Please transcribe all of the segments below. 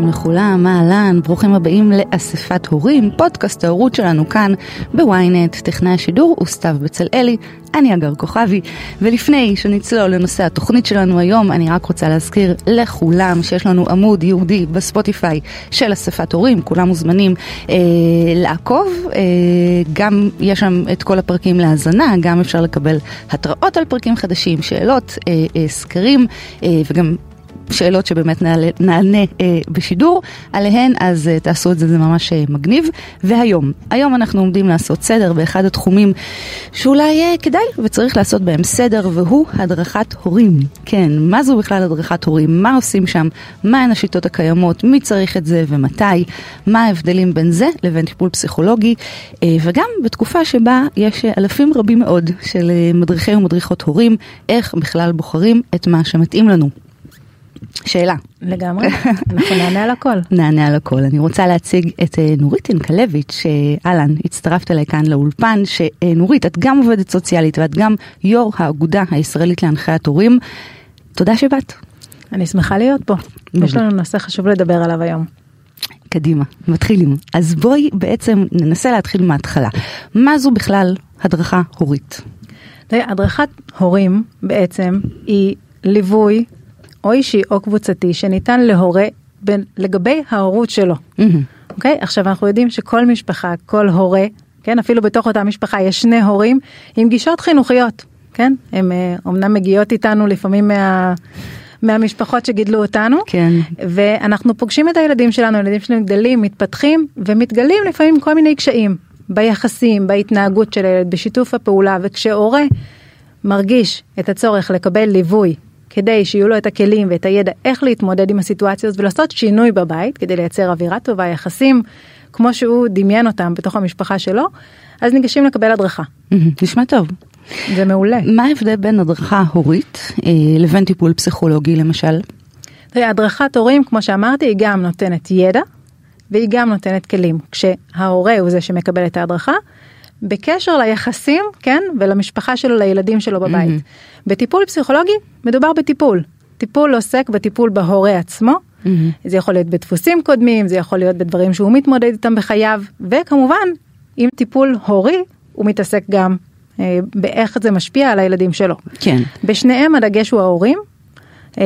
שלום לכולם, אהלן, ברוכים הבאים לאספת הורים, פודקאסט ההורות שלנו כאן בוויינט, טכנאי השידור הוא סתיו בצלאלי, אני אגר כוכבי, ולפני שנצלול לנושא התוכנית שלנו היום, אני רק רוצה להזכיר לכולם שיש לנו עמוד יהודי בספוטיפיי של אספת הורים, כולם מוזמנים אה, לעקוב, אה, גם יש שם את כל הפרקים להאזנה, גם אפשר לקבל התראות על פרקים חדשים, שאלות, אה, אה, סקרים, אה, וגם שאלות שבאמת נענה אה, בשידור עליהן, אז אה, תעשו את זה, זה ממש אה, מגניב. והיום, היום אנחנו עומדים לעשות סדר באחד התחומים שאולי אה, כדאי וצריך לעשות בהם סדר, והוא הדרכת הורים. כן, מה זו בכלל הדרכת הורים? מה עושים שם? מהן השיטות הקיימות? מי צריך את זה ומתי? מה ההבדלים בין זה לבין טיפול פסיכולוגי? אה, וגם בתקופה שבה יש אה, אלפים רבים מאוד של אה, מדריכי ומדריכות הורים, איך בכלל בוחרים את מה שמתאים לנו. שאלה. לגמרי, אנחנו נענה על הכל. נענה על הכל. אני רוצה להציג את אה, נורית אינקלביץ', שאהלן, הצטרפת אליי כאן לאולפן, שנורית, את גם עובדת סוציאלית ואת גם יו"ר האגודה הישראלית להנחיית הורים. תודה שבאת. אני שמחה להיות פה. יש לנו נושא חשוב לדבר עליו היום. קדימה, מתחילים. אז בואי בעצם ננסה להתחיל מההתחלה. מה זו בכלל הדרכה הורית? הדרכת הורים בעצם היא ליווי או אישי או קבוצתי שניתן להורה בין, לגבי ההורות שלו. אוקיי? Okay? עכשיו אנחנו יודעים שכל משפחה, כל הורה, כן, אפילו בתוך אותה משפחה יש שני הורים עם גישות חינוכיות, כן? הם אומנם אה, מגיעות איתנו לפעמים מה... מהמשפחות שגידלו אותנו, כן. ואנחנו פוגשים את הילדים שלנו, הילדים שלנו גדלים, מתפתחים, ומתגלים לפעמים כל מיני קשיים ביחסים, בהתנהגות של הילד, בשיתוף הפעולה, וכשהורה מרגיש את הצורך לקבל ליווי כדי שיהיו לו את הכלים ואת הידע איך להתמודד עם הסיטואציות ולעשות שינוי בבית כדי לייצר אווירה טובה, יחסים כמו שהוא דמיין אותם בתוך המשפחה שלו, אז ניגשים לקבל הדרכה. נשמע טוב. זה מעולה. מה ההבדל בין הדרכה הורית אה, לבין טיפול פסיכולוגי למשל? הדרכת הורים, כמו שאמרתי, היא גם נותנת ידע והיא גם נותנת כלים. כשההורה הוא זה שמקבל את ההדרכה, בקשר ליחסים, כן, ולמשפחה שלו, לילדים שלו בבית. Mm-hmm. בטיפול פסיכולוגי מדובר בטיפול. טיפול עוסק בטיפול בהורה עצמו. Mm-hmm. זה יכול להיות בדפוסים קודמים, זה יכול להיות בדברים שהוא מתמודד איתם בחייו, וכמובן, עם טיפול הורי, הוא מתעסק גם אה, באיך זה משפיע על הילדים שלו. כן. בשניהם הדגש הוא ההורים, אה,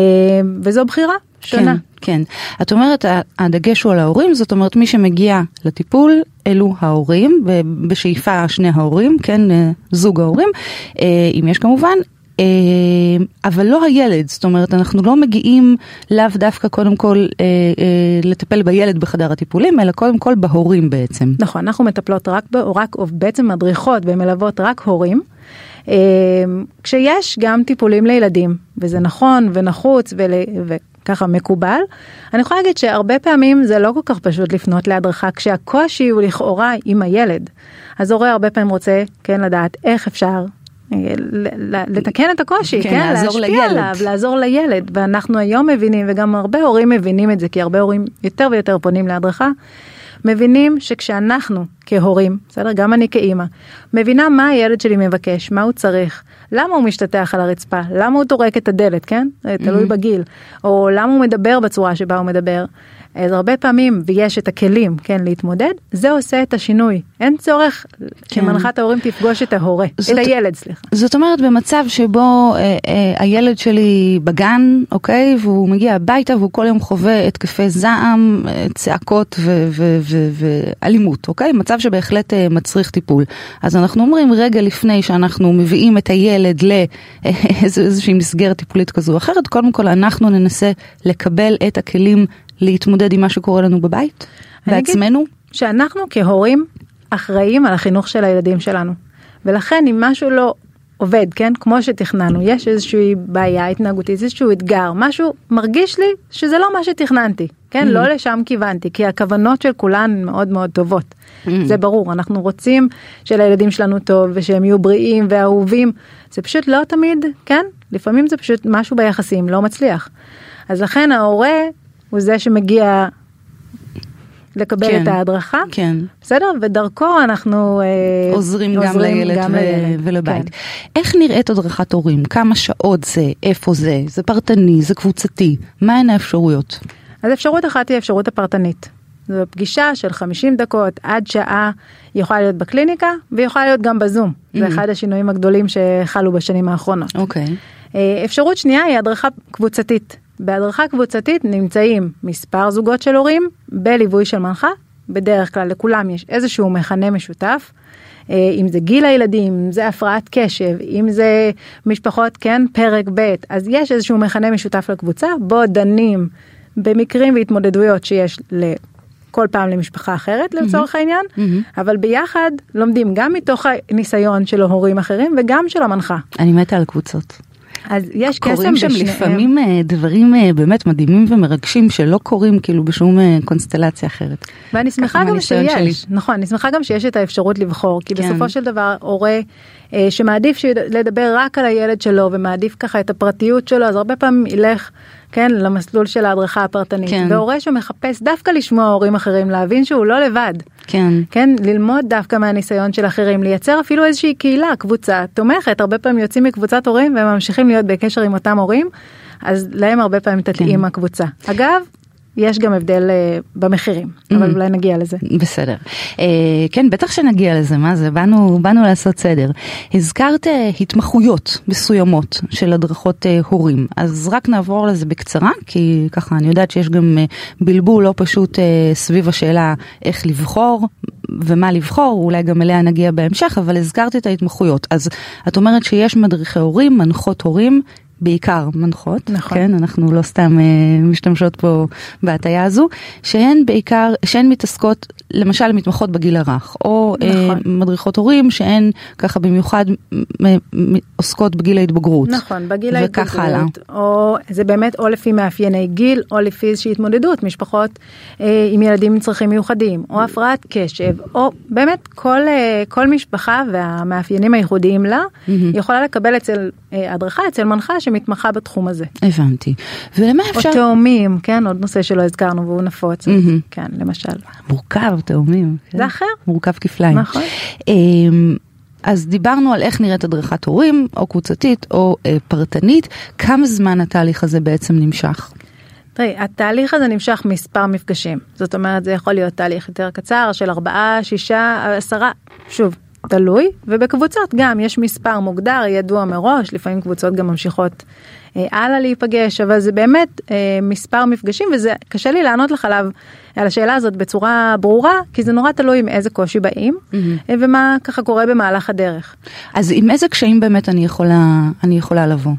וזו בחירה שונה. כן, כן. את אומרת הדגש הוא על ההורים, זאת אומרת מי שמגיע לטיפול אלו ההורים, בשאיפה שני ההורים, כן, אה, זוג ההורים, אה, אם יש כמובן, אה, אבל לא הילד, זאת אומרת אנחנו לא מגיעים לאו דווקא קודם כל לטפל בילד בחדר הטיפולים, אלא קודם כל בהורים בעצם. נכון, אנחנו מטפלות רק, רק או בעצם מדריכות ומלוות רק הורים. כשיש גם טיפולים לילדים, וזה נכון ונחוץ ול... ככה מקובל. אני יכולה להגיד שהרבה פעמים זה לא כל כך פשוט לפנות להדרכה כשהקושי הוא לכאורה עם הילד. אז הורה הרבה פעמים רוצה כן לדעת איך אפשר אה, לתקן את הקושי, כן, כן לעזור להשפיע לילד. עליו, לעזור לילד, ואנחנו היום מבינים, וגם הרבה הורים מבינים את זה, כי הרבה הורים יותר ויותר פונים להדרכה, מבינים שכשאנחנו כהורים, בסדר? גם אני כאימא, מבינה מה הילד שלי מבקש, מה הוא צריך, למה הוא משתטח על הרצפה, למה הוא טורק את הדלת, כן? Mm-hmm. תלוי בגיל, או למה הוא מדבר בצורה שבה הוא מדבר. אז הרבה פעמים, ויש את הכלים, כן, להתמודד, זה עושה את השינוי. אין צורך כן. שמנחת ההורים תפגוש את ההורה, זאת, את הילד, סליחה. זאת אומרת, במצב שבו אה, אה, הילד שלי בגן, אוקיי, והוא מגיע הביתה והוא כל יום חווה התקפי זעם, אה, צעקות ואלימות, אוקיי? מצב שבהחלט אה, מצריך טיפול. אז אנחנו אומרים, רגע לפני שאנחנו מביאים את הילד לאיזושהי מסגרת טיפולית כזו או אחרת, קודם כל אנחנו ננסה לקבל את הכלים להתמודד עם מה שקורה לנו בבית? בעצמנו? שאנחנו כהורים אחראים על החינוך של הילדים שלנו. ולכן אם משהו לא עובד, כן, כמו שתכננו, יש איזושהי בעיה התנהגותית, איזשהו אתגר, משהו מרגיש לי שזה לא מה שתכננתי, כן, mm-hmm. לא לשם כיוונתי, כי הכוונות של כולן מאוד מאוד טובות. Mm-hmm. זה ברור, אנחנו רוצים שלילדים שלנו טוב ושהם יהיו בריאים ואהובים, זה פשוט לא תמיד, כן, לפעמים זה פשוט משהו ביחסים לא מצליח. אז לכן ההורה הוא זה שמגיע לקבל כן. את ההדרכה, כן. בסדר? ודרכו אנחנו אה, עוזרים גם לילד גם ו- לילד, ולבית. כן. איך נראית הדרכת הורים? כמה שעות זה? איפה זה? זה פרטני? זה קבוצתי? מהן האפשרויות? אז אפשרות אחת היא האפשרות הפרטנית. זו פגישה של 50 דקות עד שעה, היא יכולה להיות בקליניקה והיא יכולה להיות גם בזום. זה Mhm. אחד השינויים הגדולים שחלו בשנים האחרונות. אוקיי. אה, אפשרות שנייה היא הדרכה קבוצתית. בהדרכה קבוצתית נמצאים מספר זוגות של הורים בליווי של מנחה. בדרך כלל לכולם יש איזשהו מכנה משותף. אה, אם זה גיל הילדים, אם זה הפרעת קשב, אם זה משפחות, כן, פרק ב', אז יש איזשהו מכנה משותף לקבוצה, בו דנים במקרים והתמודדויות שיש כל פעם למשפחה אחרת לצורך העניין, מהמם. אבל ביחד לומדים גם מתוך הניסיון של הורים אחרים וגם של המנחה. אני מתה על קבוצות. אז יש קסם קורים שם בשניהם. לפעמים אה, דברים אה, באמת מדהימים ומרגשים שלא קורים כאילו בשום אה, קונסטלציה אחרת. ואני שמחה גם שיש, שלי. נכון, אני שמחה גם שיש את האפשרות לבחור, כי כן. בסופו של דבר הורה אה, שמעדיף לדבר רק על הילד שלו ומעדיף ככה את הפרטיות שלו, אז הרבה פעמים ילך, כן, למסלול של ההדרכה הפרטנית. כן. והורה שמחפש דווקא לשמוע הורים אחרים, להבין שהוא לא לבד. כן. כן, ללמוד דווקא מהניסיון של אחרים, לייצר אפילו איזושהי קהילה, קבוצה תומכת, הרבה פעמים יוצאים מקבוצת הורים והם ממשיכים להיות בקשר עם אותם הורים, אז להם הרבה פעמים תתאים כן. הקבוצה. אגב, יש גם הבדל אה, במחירים, אבל Mhm. אולי נגיע לזה. בסדר. אה, כן, בטח שנגיע לזה, מה זה? באנו, באנו לעשות סדר. הזכרת אה, התמחויות מסוימות של הדרכות הורים, אז רק נעבור לזה בקצרה, כי ככה אני יודעת שיש גם בלבול לא פשוט סביב השאלה איך לבחור ומה לבחור, אולי גם אליה נגיע בהמשך, אבל הזכרת את ההתמחויות. אז את אומרת שיש מדריכי הורים, מנחות הורים. בעיקר מנחות, נכון. כן, אנחנו לא סתם אה, משתמשות פה בהטייה הזו, שהן בעיקר, שהן מתעסקות, למשל מתמחות בגיל הרך, או אה, נכון. מדריכות הורים שהן ככה במיוחד עוסקות בגיל ההתבגרות. נכון, בגיל וכך הלאה. ההתבגרות, או זה באמת או לפי מאפייני גיל, או לפי איזושהי התמודדות, משפחות אה, עם ילדים עם צרכים מיוחדים, או הפרעת קשב, או באמת כל, אה, כל משפחה והמאפיינים הייחודיים לה, מהמם. יכולה לקבל אצל אה, הדרכה, אצל מנחה שמתמחה בתחום הזה. הבנתי. ולמה או אפשר... תאומים, כן, עוד נושא שלא הזכרנו והוא נפוץ, מהמם. כן, למשל. מורכב, תאומים. כן. זה אחר. מורכב כפליים. נכון. אמ, אז דיברנו על איך נראית הדרכת הורים, או קבוצתית או אה, פרטנית. כמה זמן התהליך הזה בעצם נמשך? תראי, התהליך הזה נמשך מספר מפגשים. זאת אומרת, זה יכול להיות תהליך יותר קצר של ארבעה, שישה, עשרה, שוב, תלוי, ובקבוצות גם יש מספר מוגדר, ידוע מראש, לפעמים קבוצות גם ממשיכות הלאה להיפגש, אבל זה באמת אה, מספר מפגשים, וזה קשה לי לענות לך עליו, על השאלה הזאת בצורה ברורה, כי זה נורא תלוי עם איזה קושי באים, מהמם. אה, ומה ככה קורה במהלך הדרך. אז עם איזה קשיים באמת אני יכולה, אני יכולה לבוא?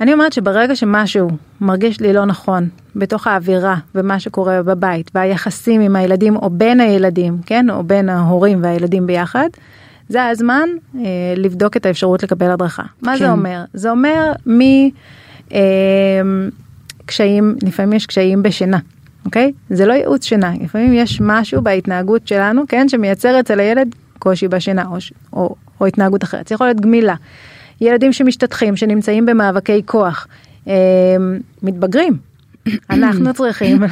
אני אומרת שברגע שמשהו מרגיש לי לא נכון בתוך האווירה ומה שקורה בבית והיחסים עם הילדים או בין הילדים, כן, או בין ההורים והילדים ביחד, זה הזמן אה, לבדוק את האפשרות לקבל הדרכה. מה כן. זה אומר? זה אומר מ... אה, קשיים, לפעמים יש קשיים בשינה, אוקיי? זה לא ייעוץ שינה, לפעמים יש משהו בהתנהגות שלנו, כן, שמייצר אצל הילד קושי בשינה או, או, או התנהגות אחרת. זה יכול להיות גמילה. ילדים שמשתטחים, שנמצאים במאבקי כוח, אה, מתבגרים. אנחנו צריכים,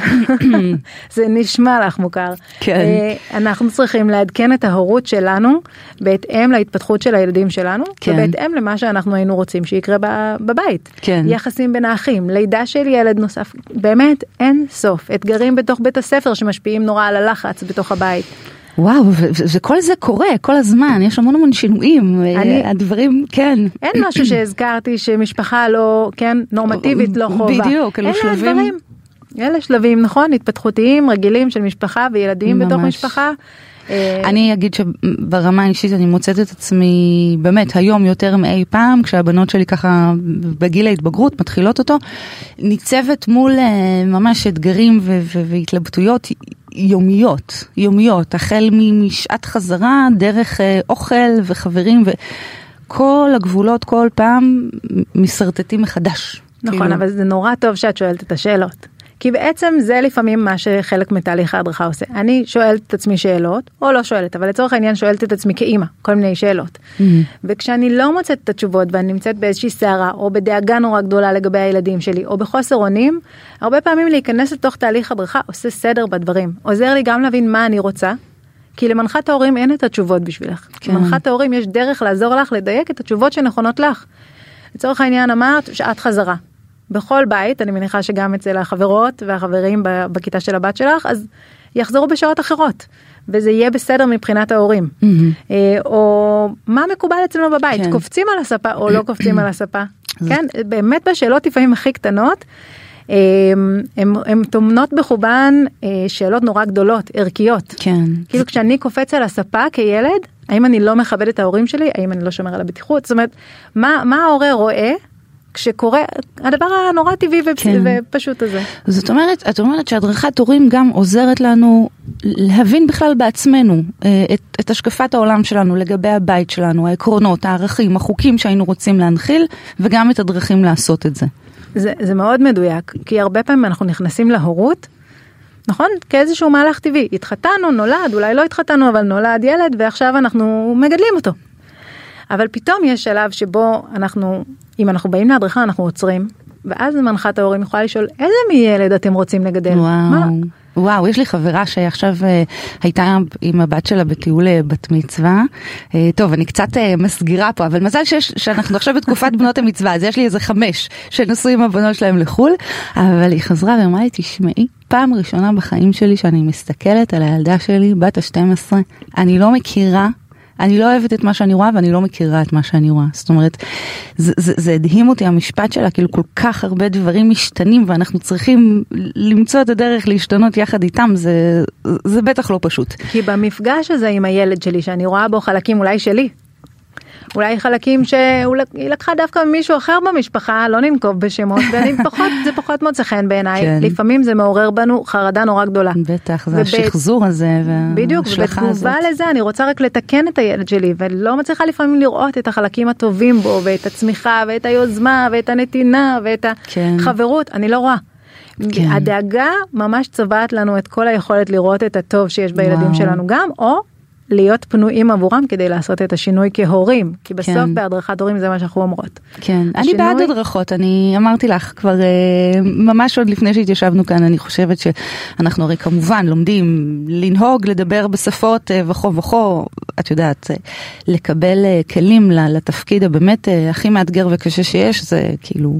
זה נשמע לך מוכר, כן. אה, אנחנו צריכים לעדכן את ההורות שלנו בהתאם להתפתחות של הילדים שלנו, כן. ובהתאם למה שאנחנו היינו רוצים שיקרה בבית. כן. יחסים בין האחים, לידה של ילד נוסף, באמת אין סוף. אתגרים בתוך בית הספר שמשפיעים נורא על הלחץ בתוך הבית. וואו, וכל זה קורה כל הזמן, יש המון המון שינויים, אני- אה, הדברים, כן. אין משהו שהזכרתי שמשפחה לא, כן, נורמטיבית לא חובה. בדיוק, אלו אלה שלבים. הדברים. אלה שלבים, נכון, התפתחותיים, רגילים של משפחה וילדים בתוך ממש. משפחה. אה, אני אגיד שברמה האישית אני מוצאת את עצמי באמת היום יותר מאי פעם כשהבנות שלי ככה בגיל ההתבגרות מתחילות אותו ניצבת מול אה, ממש אתגרים והתלבטויות יומיות יומיות החל משעת חזרה דרך אה, אוכל וחברים וכל הגבולות כל פעם משרטטים מחדש. נכון, כאילו, אבל זה נורא טוב שאת שואלת את השאלות. כי בעצם זה לפעמים מה שחלק מתהליך ההדרכה עושה. אני שואלת את עצמי שאלות, או לא שואלת, אבל לצורך העניין שואלת את עצמי כאימא, כל מיני שאלות. Mm-hmm. וכשאני לא מוצאת את התשובות ואני נמצאת באיזושהי סערה, או בדאגה נורא גדולה לגבי הילדים שלי, או בחוסר אונים, הרבה פעמים להיכנס לתוך תהליך הדרכה עושה סדר בדברים. עוזר לי גם להבין מה אני רוצה, כי למנחת ההורים אין את התשובות בשבילך. כן. למנחת ההורים יש דרך לעזור לך לדייק את התשובות שנכונות לך. לצורך העניין אמרת שעת חזרה. בכל בית, אני מניחה שגם אצל החברות והחברים בכיתה של הבת שלך, אז יחזרו בשעות אחרות. וזה יהיה בסדר מבחינת ההורים. אה, או מה מקובל אצלנו בבית, כן. קופצים על הספה או לא קופצים על הספה. כן, באמת בשאלות לפעמים הכי קטנות, אה, הן טומנות בחובן אה, שאלות נורא גדולות, ערכיות. כן. כאילו כשאני קופץ על הספה כילד, האם אני לא מכבד את ההורים שלי? האם אני לא שומר על הבטיחות? זאת אומרת, מה, מה ההורה רואה כשקורה הדבר הנורא טבעי. כן. ופשוט הזה? זאת אומרת, את אומרת שהדרכת הורים גם עוזרת לנו להבין בכלל בעצמנו אה, את, את השקפת העולם שלנו לגבי הבית שלנו, העקרונות, הערכים, החוקים שהיינו רוצים להנחיל, וגם את הדרכים לעשות את זה. זה, זה מאוד מדויק, כי הרבה פעמים אנחנו נכנסים להורות, נכון? כאיזשהו מהלך טבעי. התחתנו, נולד, אולי לא התחתנו, אבל נולד ילד, ועכשיו אנחנו מגדלים אותו. אבל פתאום יש שלב שבו אנחנו, אם אנחנו באים להדרכה, אנחנו עוצרים, ואז מנחת ההורים יכולה לשאול, איזה מילד אתם רוצים לגדל? מה? וואו. וואו, יש לי חברה שעכשיו אה, הייתה עם הבת שלה בטיול אה, בת מצווה. אה, טוב, אני קצת אה, מסגירה פה, אבל מזל שיש, שאנחנו עכשיו בתקופת בנות המצווה, אז יש לי איזה חמש שנסעו עם הבנות שלהם לחו"ל, אבל היא חזרה ואמרה לי, תשמעי, פעם ראשונה בחיים שלי שאני מסתכלת על הילדה שלי, בת ה-12, אני לא מכירה אני לא אוהבת את מה שאני רואה ואני לא מכירה את מה שאני רואה. זאת אומרת, זה, זה, זה הדהים אותי המשפט שלה, כאילו כל כך הרבה דברים משתנים ואנחנו צריכים למצוא את הדרך להשתנות יחד איתם, זה, זה בטח לא פשוט. כי במפגש הזה עם הילד שלי, שאני רואה בו חלקים אולי שלי, אולי חלקים שהיא לקחה דווקא ממישהו אחר במשפחה, לא ננקוב בשמות, ואני פחות, זה פחות מוצא חן בעיניי. כן. לפעמים זה מעורר בנו חרדה נורא גדולה. בטח, זה וב- השחזור הזה בדיוק, וההשלכה הזאת. ובתגובה לזה אני רוצה רק לתקן את הילד שלי, ולא מצליחה לפעמים לראות את החלקים הטובים בו, ואת הצמיחה, ואת היוזמה, ואת הנתינה, ואת כן. החברות, אני לא רואה. כן. הדאגה ממש צובעת לנו את כל היכולת לראות את הטוב שיש בילדים וואו. שלנו גם, או להיות פנויים עבורם כדי לעשות את השינוי כהורים, כי בסוף כן. בהדרכת הורים זה מה שאנחנו אומרות. כן, אני השינוי- בעד הדרכות, אני אמרתי לך כבר אה, ממש עוד לפני שהתיישבנו כאן, אני חושבת שאנחנו הרי כמובן לומדים לנהוג, לדבר בשפות אה, וכו' וכו', את יודעת, אה, לקבל כלים לתפקיד הבאמת הכי מאתגר וקשה שיש, זה כאילו,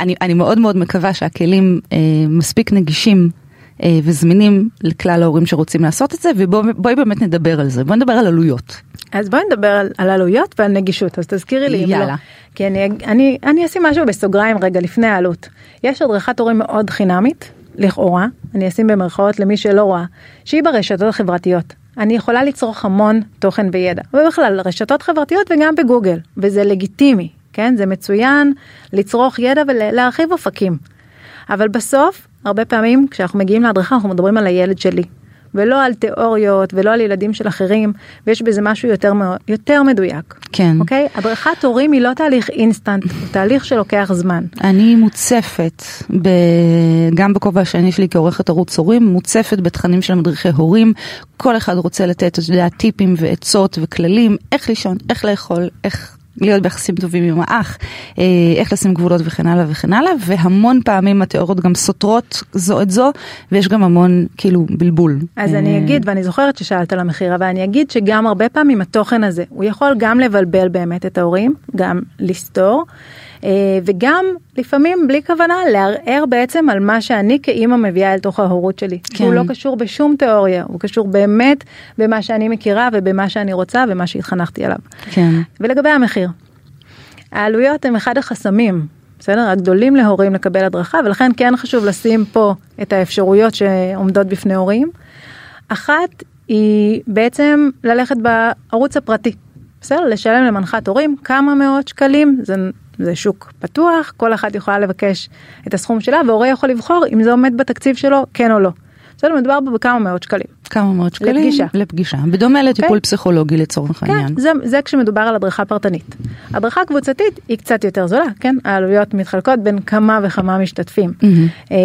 אני, אני מאוד מאוד מקווה שהכלים אה, מספיק נגישים. אה, וזמינים לכלל ההורים שרוצים לעשות את זה ובואי באמת נדבר על זה בואי נדבר על עלויות אז בואי נדבר על, על עלויות ועל נגישות, אז תזכירי לי אם לא. יאללה. כי אני, אני, אני אשים משהו בסוגריים רגע לפני העלות. יש הדרכת הורים מאוד חינמית, לכאורה, אני אשים במרכאות למי שלא רואה, שהיא ברשתות החברתיות. אני יכולה לצרוך המון תוכן וידע, ובכלל רשתות חברתיות וגם בגוגל, וזה לגיטימי, כן? זה מצוין לצרוך ידע ולהרחיב אופקים. אבל בסוף, הרבה פעמים כשאנחנו מגיעים להדרכה אנחנו מדברים על הילד שלי. ולא על תיאוריות ולא על ילדים של אחרים ויש בזה משהו יותר יותר מדויק. כן. אוקיי? הדרכת הורים היא לא תהליך אינסטנט, הוא תהליך שלוקח זמן. אני מוצפת, ב... גם בכובע השני שלי כעורכת ערוץ הורים, מוצפת בתכנים של מדריכי הורים. כל אחד רוצה לתת, אתה יודע, טיפים ועצות וכללים, איך לישון, איך לאכול, איך להיות ביחסים טובים עם האח, אה, איך לשים גבולות וכן הלאה וכן הלאה, והמון פעמים התיאוריות גם סותרות זו את זו, ויש גם המון כאילו בלבול. אז אה, אני אגיד, ואני זוכרת ששאלת על המחיר, אבל אני אגיד שגם הרבה פעמים התוכן הזה, הוא יכול גם לבלבל באמת את ההורים, גם לסתור, אה, וגם לפעמים בלי כוונה לערער בעצם על מה שאני כאימא מביאה אל תוך ההורות שלי. כן. הוא לא קשור בשום תיאוריה, הוא קשור באמת במה שאני מכירה ובמה שאני רוצה ומה שהתחנכתי עליו. כן. ולגבי המחיר, העלויות הם אחד החסמים, בסדר? הגדולים להורים לקבל הדרכה, ולכן כן חשוב לשים פה את האפשרויות שעומדות בפני הורים. אחת היא בעצם ללכת בערוץ הפרטי, בסדר? לשלם למנחת הורים כמה מאות שקלים, זה, זה שוק פתוח, כל אחת יכולה לבקש את הסכום שלה, והורה יכול לבחור אם זה עומד בתקציב שלו, כן או לא. בסדר, מדובר פה בכמה מאות שקלים. כמה מאות שקלים? לפגישה. לפגישה. בדומה לטיפול אוקיי. פסיכולוגי לצורך העניין. כן, זה, זה כשמדובר על הדרכה פרטנית. הדרכה קבוצתית היא קצת יותר זולה, כן? העלויות מתחלקות בין כמה וכמה משתתפים. אה,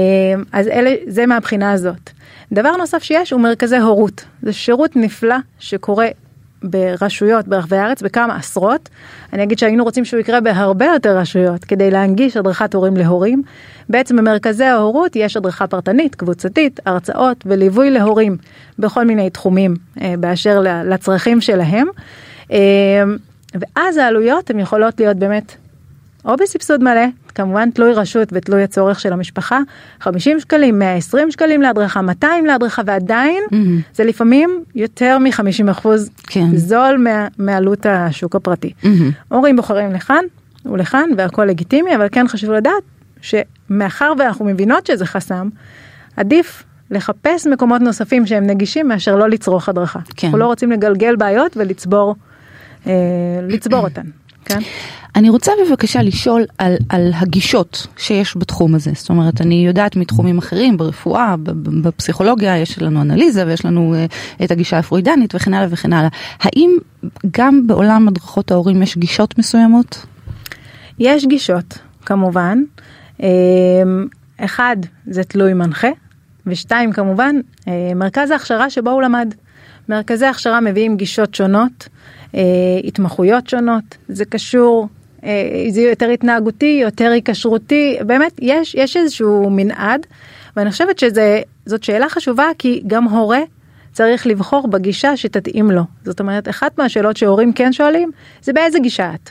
אז אלה, זה מהבחינה הזאת. דבר נוסף שיש הוא מרכזי הורות. זה שירות נפלא שקורה ברשויות ברחבי הארץ, בכמה עשרות. אני אגיד שהיינו רוצים שהוא יקרה בהרבה יותר רשויות כדי להנגיש הדרכת הורים להורים. בעצם במרכזי ההורות יש הדרכה פרטנית, קבוצתית, הרצאות וליווי להורים בכל מיני תחומים אה, באשר לצרכים שלהם. אה, ואז העלויות הן יכולות להיות באמת או בסבסוד מלא, כמובן תלוי רשות ותלוי הצורך של המשפחה, 50 שקלים, 120 שקלים להדרכה, 200 להדרכה, ועדיין מהמם. זה לפעמים יותר מ-50 אחוז כן. זול מה, מעלות השוק הפרטי. מהמם. הורים בוחרים לכאן ולכאן והכל לגיטימי, אבל כן חשוב לדעת שמאחר ואנחנו מבינות שזה חסם, עדיף לחפש מקומות נוספים שהם נגישים מאשר לא לצרוך הדרכה. כן. אנחנו לא רוצים לגלגל בעיות ולצבור אה, לצבור אותן. כן? אני רוצה בבקשה לשאול על, על הגישות שיש בתחום הזה. זאת אומרת, אני יודעת מתחומים אחרים, ברפואה, בפסיכולוגיה, יש לנו אנליזה ויש לנו uh, את הגישה הפרוידנית וכן הלאה וכן הלאה. האם גם בעולם הדרכות ההורים יש גישות מסוימות? יש גישות, כמובן. אה, אחד, זה תלוי מנחה, ושתיים, כמובן, אה, מרכז ההכשרה שבו הוא למד. מרכזי הכשרה מביאים גישות שונות, התמחויות שונות, זה קשור, אה, זה יותר התנהגותי, יותר היקשרותי, באמת, יש, יש איזשהו מנעד, ואני חושבת שזאת שאלה חשובה, כי גם הורה צריך לבחור בגישה שתתאים לו. זאת אומרת, אחת מהשאלות שהורים כן שואלים, זה באיזה גישה את?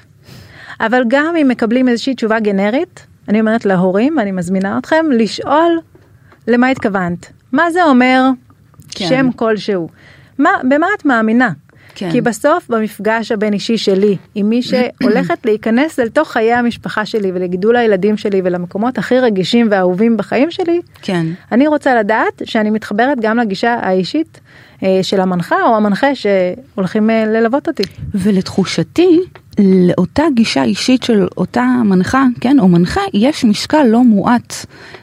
אבל גם אם מקבלים איזושהי תשובה גנרית, אני אומרת להורים, אני מזמינה אתכם לשאול למה התכוונת. מה זה אומר. כן. שם כלשהו? מה, במה את מאמינה? כן. כי בסוף במפגש הבין אישי שלי עם מי שהולכת להיכנס אל תוך חיי המשפחה שלי ולגידול הילדים שלי ולמקומות הכי רגישים ואהובים בחיים שלי, כן. אני רוצה לדעת שאני מתחברת גם לגישה האישית אה, של המנחה או המנחה שהולכים אה, ללוות אותי. ולתחושתי, לאותה גישה אישית של אותה מנחה, כן, או מנחה, יש משקל לא מועט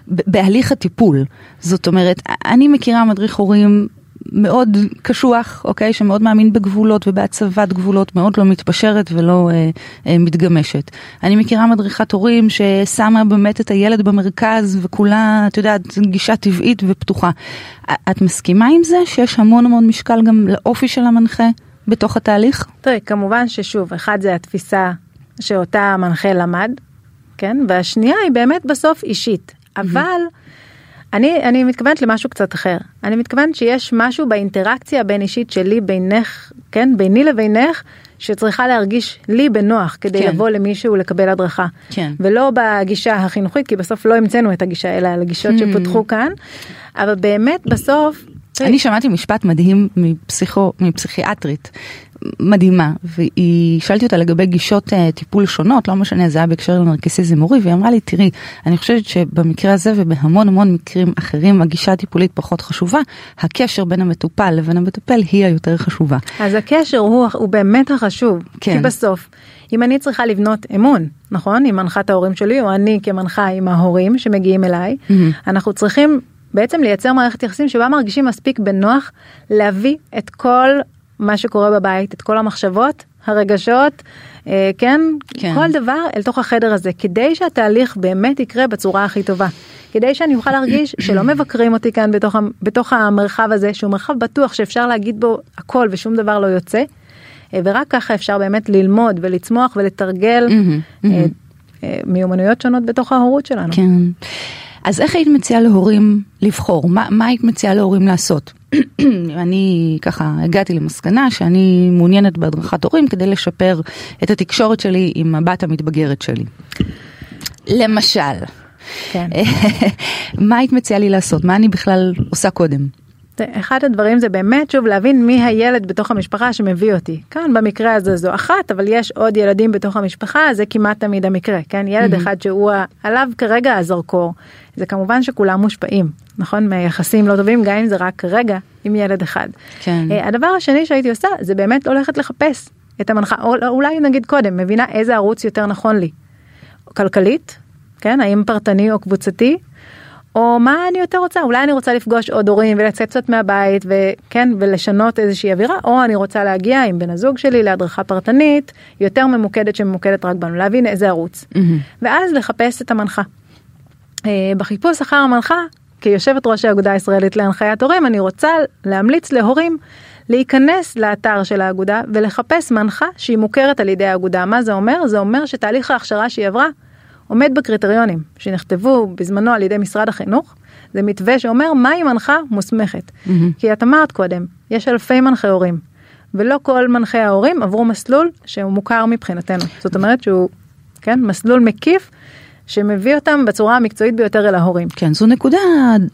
בהליך הטיפול. זאת אומרת, אני מכירה מדריך הורים מאוד קשוח, אוקיי, שמאוד מאמין בגבולות ובהצבת גבולות, מאוד לא מתפשרת ולא אה, אה, מתגמשת. אני מכירה מדריכת הורים ששמה באמת את הילד במרכז וכולה, את יודעת, גישה טבעית ופתוחה. את מסכימה עם זה שיש המון המון משקל גם לאופי של המנחה בתוך התהליך? תראי, כמובן ששוב, אחד זה התפיסה שאותה המנחה למד, כן? והשנייה היא באמת בסוף אישית. אבל אני, אני מתכוונת למשהו קצת אחר. אני מתכוונת שיש משהו באינטראקציה הבין אישית שלי בינך, כן? ביני לבינך, שצריכה להרגיש לי בנוח כדי כן. לבוא למישהו לקבל הדרכה. כן. ולא בגישה החינוכית, כי בסוף לא המצאנו את הגישה, אלא על הגישות שפותחו כאן. אבל באמת בסוף... אני שמעתי משפט מדהים מפסיכו, מפסיכיאטרית מדהימה, והיא, שאלתי אותה לגבי גישות uh, טיפול שונות, לא משנה, זה היה בהקשר לנרקסיזם הורי, והיא אמרה לי, תראי, אני חושבת שבמקרה הזה ובהמון המון מקרים אחרים, הגישה הטיפולית פחות חשובה, הקשר בין המטופל לבין המטפל היא היותר חשובה. אז הקשר הוא, הוא באמת החשוב. כן. כי בסוף, אם אני צריכה לבנות אמון, נכון? עם מנחת ההורים שלי, או אני כמנחה עם ההורים שמגיעים אליי, מהמם. אנחנו צריכים בעצם לייצר מערכת יחסים שבה מרגישים מספיק בנוח להביא את כל מה שקורה בבית, את כל המחשבות, הרגשות, אה, כן? כן. כל דבר אל תוך החדר הזה, כדי שהתהליך באמת יקרה בצורה הכי טובה. כדי שאני אוכל להרגיש שלא מבקרים אותי כאן בתוך, בתוך המרחב הזה, שהוא מרחב בטוח שאפשר להגיד בו הכל ושום דבר לא יוצא. אה, ורק ככה אפשר באמת ללמוד ולצמוח ולתרגל מהמם. אה, מיומנויות שונות בתוך ההורות שלנו. כן. אז איך היית מציעה להורים לבחור? מה, מה היית מציעה להורים לעשות? אני ככה הגעתי למסקנה שאני מעוניינת בהדרכת הורים כדי לשפר את התקשורת שלי עם הבת המתבגרת שלי. למשל, כן. מה היית מציעה לי לעשות? מה אני בכלל עושה קודם? אחד הדברים זה באמת שוב להבין מי הילד בתוך המשפחה שמביא אותי. כאן במקרה הזה זו אחת אבל יש עוד ילדים בתוך המשפחה זה כמעט תמיד המקרה כן ילד אחד שהוא עליו כרגע הזרקור זה כמובן שכולם מושפעים נכון מיחסים לא טובים גם אם זה רק כרגע עם ילד אחד. כן. אה, הדבר השני שהייתי עושה זה באמת הולכת לחפש את המנחה או אולי נגיד קודם מבינה איזה ערוץ יותר נכון לי. כלכלית כן האם פרטני או קבוצתי או מה אני יותר רוצה, אולי אני רוצה לפגוש עוד הורים ולצאת קצת מהבית וכן, ולשנות איזושהי אווירה, או אני רוצה להגיע עם בן הזוג שלי להדרכה פרטנית יותר ממוקדת שממוקדת רק בנו, להבין איזה ערוץ. Mm-hmm. ואז לחפש את המנחה. אה, בחיפוש אחר המנחה, כיושבת ראש האגודה הישראלית להנחיית הורים, אני רוצה להמליץ להורים להיכנס לאתר של האגודה ולחפש מנחה שהיא מוכרת על ידי האגודה. מה זה אומר? זה אומר שתהליך ההכשרה שהיא עברה עומד בקריטריונים שנכתבו בזמנו על ידי משרד החינוך. זה מתווה שאומר מהי מנחה מוסמכת. Mm-hmm. כי את אמרת קודם, יש אלפי מנחי הורים, ולא כל מנחי ההורים עברו מסלול שהוא מוכר מבחינתנו. זאת אומרת שהוא, כן, מסלול מקיף. שמביא אותם בצורה המקצועית ביותר אל ההורים. כן, זו נקודה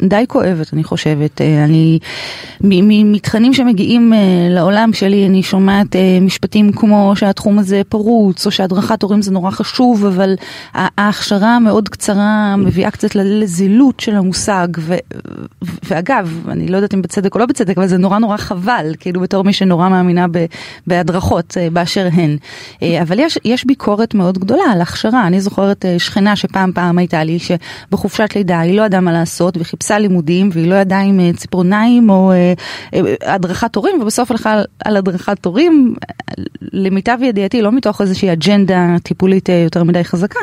די כואבת, אני חושבת. אה, אני, מתכנים שמגיעים אה, לעולם שלי, אני שומעת אה, משפטים כמו שהתחום הזה פרוץ, או שהדרכת הורים זה נורא חשוב, אבל ההכשרה המאוד קצרה מביאה קצת לזילות של המושג. ו, ואגב, אני לא יודעת אם בצדק או לא בצדק, אבל זה נורא נורא חבל, כאילו בתור מי שנורא מאמינה בהדרכות באשר הן. אבל יש, יש ביקורת מאוד גדולה על הכשרה. אני זוכרת שכנה שפעם פעם הייתה לי, שבחופשת לידה היא לא ידעה מה לעשות וחיפשה לימודים והיא לא ידעה אם אה, ציפורניים או אה, אה, הדרכת הורים ובסוף הלכה על הדרכת הורים, למיטב ידיעתי לא מתוך איזושהי אג'נדה טיפולית יותר מדי חזקה,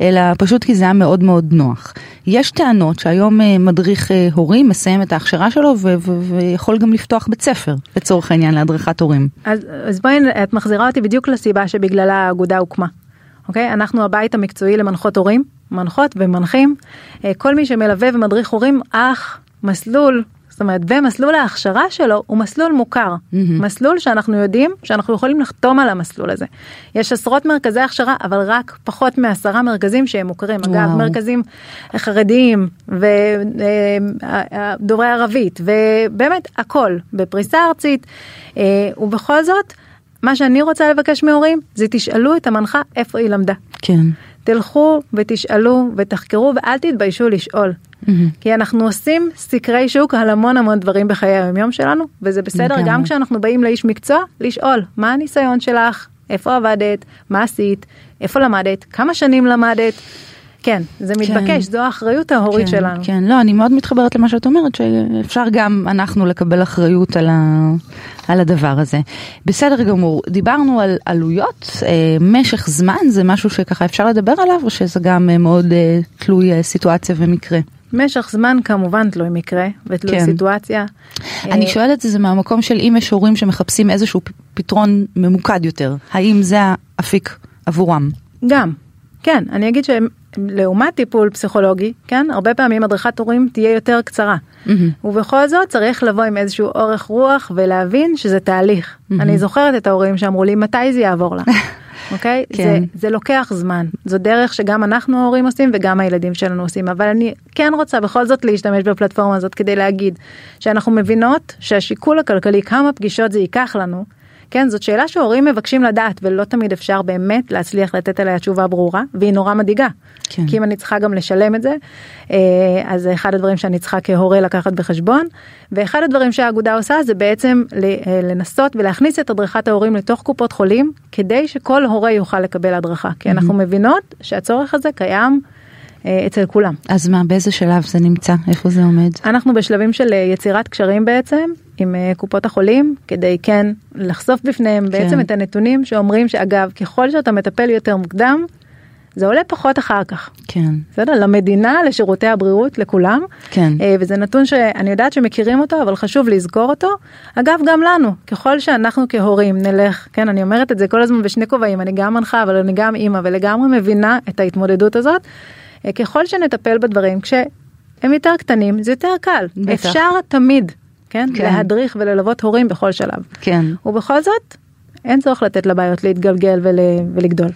אלא פשוט כי זה היה מאוד מאוד נוח. יש טענות שהיום מדריך הורים מסיים את ההכשרה שלו ויכול גם לפתוח בית ספר לצורך העניין להדרכת הורים. אז, אז בואי, את מחזירה אותי בדיוק לסיבה שבגללה האגודה הוקמה. אוקיי? אנחנו הבית המקצועי למנחות הורים, מנחות ומנחים. אה, כל מי שמלווה ומדריך הורים, אך מסלול, זאת אומרת, ומסלול ההכשרה שלו הוא מסלול מוכר. Mm-hmm. מסלול שאנחנו יודעים שאנחנו יכולים לחתום על המסלול הזה. יש עשרות מרכזי הכשרה, אבל רק פחות מעשרה מרכזים שהם מוכרים. וואו. אגב, מרכזים חרדיים ודוברי אה, אה, ערבית, ובאמת הכל בפריסה ארצית, ובכל זאת, מה שאני רוצה לבקש מהורים זה תשאלו את המנחה איפה היא למדה. כן. תלכו ותשאלו ותחקרו ואל תתביישו לשאול. Mm-hmm. כי אנחנו עושים סקרי שוק על המון המון דברים בחיי היומיום שלנו וזה בסדר גם, גם כשאנחנו באים לאיש מקצוע לשאול מה הניסיון שלך איפה עבדת מה עשית איפה למדת כמה שנים למדת כן, זה כן. מתבקש, זו האחריות ההורית כן, שלנו. כן, לא, אני מאוד מתחברת למה שאת אומרת, שאפשר גם אנחנו לקבל אחריות על, ה, על הדבר הזה. בסדר גמור, דיברנו על עלויות, אה, משך זמן זה משהו שככה אפשר לדבר עליו, או שזה גם אה, מאוד אה, תלוי אה, סיטואציה ומקרה? משך זמן כמובן תלוי מקרה ותלוי כן. סיטואציה. אני אה, שואלת את זה מהמקום של אם יש הורים שמחפשים איזשהו פתרון ממוקד יותר, האם זה האפיק עבורם? גם, כן, אני אגיד שלעומת טיפול פסיכולוגי, כן, הרבה פעמים הדרכת הורים תהיה יותר קצרה. Mm-hmm. ובכל זאת צריך לבוא עם איזשהו אורך רוח ולהבין שזה תהליך. Mm-hmm. אני זוכרת את ההורים שאמרו לי מתי זה יעבור לה. אוקיי? okay? כן. זה, זה לוקח זמן. זו דרך שגם אנחנו ההורים עושים וגם הילדים שלנו עושים. אבל אני כן רוצה בכל זאת להשתמש בפלטפורמה הזאת כדי להגיד שאנחנו מבינות שהשיקול הכלכלי, כמה פגישות זה ייקח לנו, כן, זאת שאלה שהורים מבקשים לדעת ולא תמיד אפשר באמת להצליח לתת עליה תשובה ברורה והיא נורא מדאיגה. כן. כי אם אני צריכה גם לשלם את זה, אה, אז זה אחד הדברים שאני צריכה כהורה לקחת בחשבון. ואחד הדברים שהאגודה עושה זה בעצם אה, לנסות ולהכניס את הדרכת ההורים לתוך קופות חולים כדי שכל הורה יוכל לקבל הדרכה. כי אנחנו מבינות שהצורך הזה קיים. אה, אצל כולם. אז מה, באיזה שלב זה נמצא? איפה זה עומד? אנחנו בשלבים של יצירת קשרים בעצם עם קופות החולים, כדי כן לחשוף בפניהם כן. בעצם את הנתונים שאומרים שאגב, ככל שאתה מטפל יותר מוקדם, זה עולה פחות אחר כך. כן. בסדר? למדינה, לשירותי הבריאות, לכולם. כן. אה, וזה נתון שאני יודעת שמכירים אותו, אבל חשוב לזכור אותו. אגב, גם לנו, ככל שאנחנו כהורים נלך, כן, אני אומרת את זה כל הזמן בשני כובעים, אני גם מנחה, אבל אני גם אימא, ולגמרי מבינה את ההתמודדות הזאת. אה, ככל שנטפל בדברים, כשהם יותר קטנים, זה יותר קל. בטח. אפשר תמיד, כן, כן, להדריך וללוות הורים בכל שלב. כן. ובכל זאת, אין צורך לתת לבעיות להתגלגל ול, ולגדול.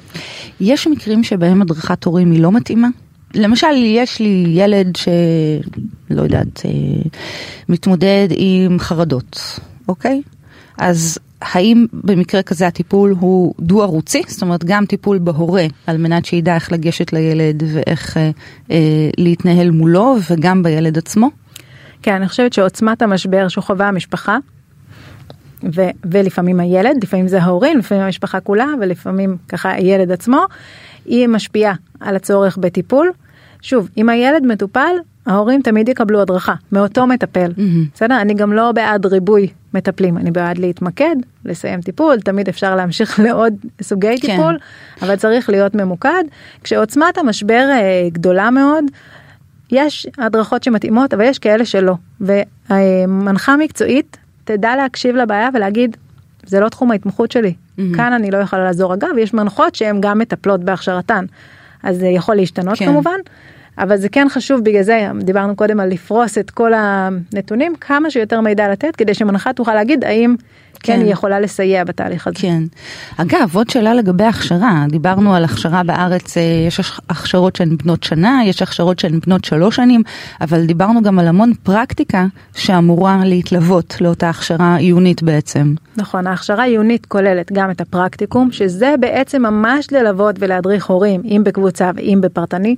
יש מקרים שבהם הדרכת הורים היא לא מתאימה? למשל, יש לי ילד שלא יודעת, אה, מתמודד עם חרדות, אוקיי? אז האם במקרה כזה הטיפול הוא דו ערוצי? זאת אומרת, גם טיפול בהורה על מנת שידע איך לגשת לילד ואיך אה, אה, להתנהל מולו, וגם בילד עצמו? כן, אני חושבת שעוצמת המשבר שחווה המשפחה ו- ולפעמים הילד, לפעמים זה ההורים, לפעמים המשפחה כולה ולפעמים ככה הילד עצמו, היא משפיעה על הצורך בטיפול. שוב, אם הילד מטופל, ההורים תמיד יקבלו הדרכה מאותו מטפל. בסדר? אני גם לא בעד ריבוי מטפלים, אני בעד להתמקד, לסיים טיפול, תמיד אפשר להמשיך לעוד סוגי כן. טיפול, אבל צריך להיות ממוקד. כשעוצמת המשבר אה, גדולה מאוד, יש הדרכות שמתאימות, אבל יש כאלה שלא. ומנחה מקצועית תדע להקשיב לבעיה ולהגיד, זה לא תחום ההתמחות שלי, כאן אני לא יכולה לעזור. אגב, יש מנחות שהן גם מטפלות בהכשרתן, אז זה יכול להשתנות כן. כמובן. אבל זה כן חשוב בגלל זה דיברנו קודם על לפרוס את כל הנתונים כמה שיותר מידע לתת כדי שמנחה תוכל להגיד האם כן, כן. היא יכולה לסייע בתהליך הזה. כן. אגב, עוד שאלה לגבי הכשרה. דיברנו על הכשרה בארץ, אה, יש הכ- הכשרות שהן בנות שנה, יש הכשרות שהן בנות שלוש שנים, אבל דיברנו גם על המון פרקטיקה שאמורה להתלוות לאותה הכשרה עיונית בעצם. נכון, ההכשרה העיונית כוללת גם את הפרקטיקום, שזה בעצם ממש ללוות ולהדריך הורים, אם בקבוצה ואם בפרטני.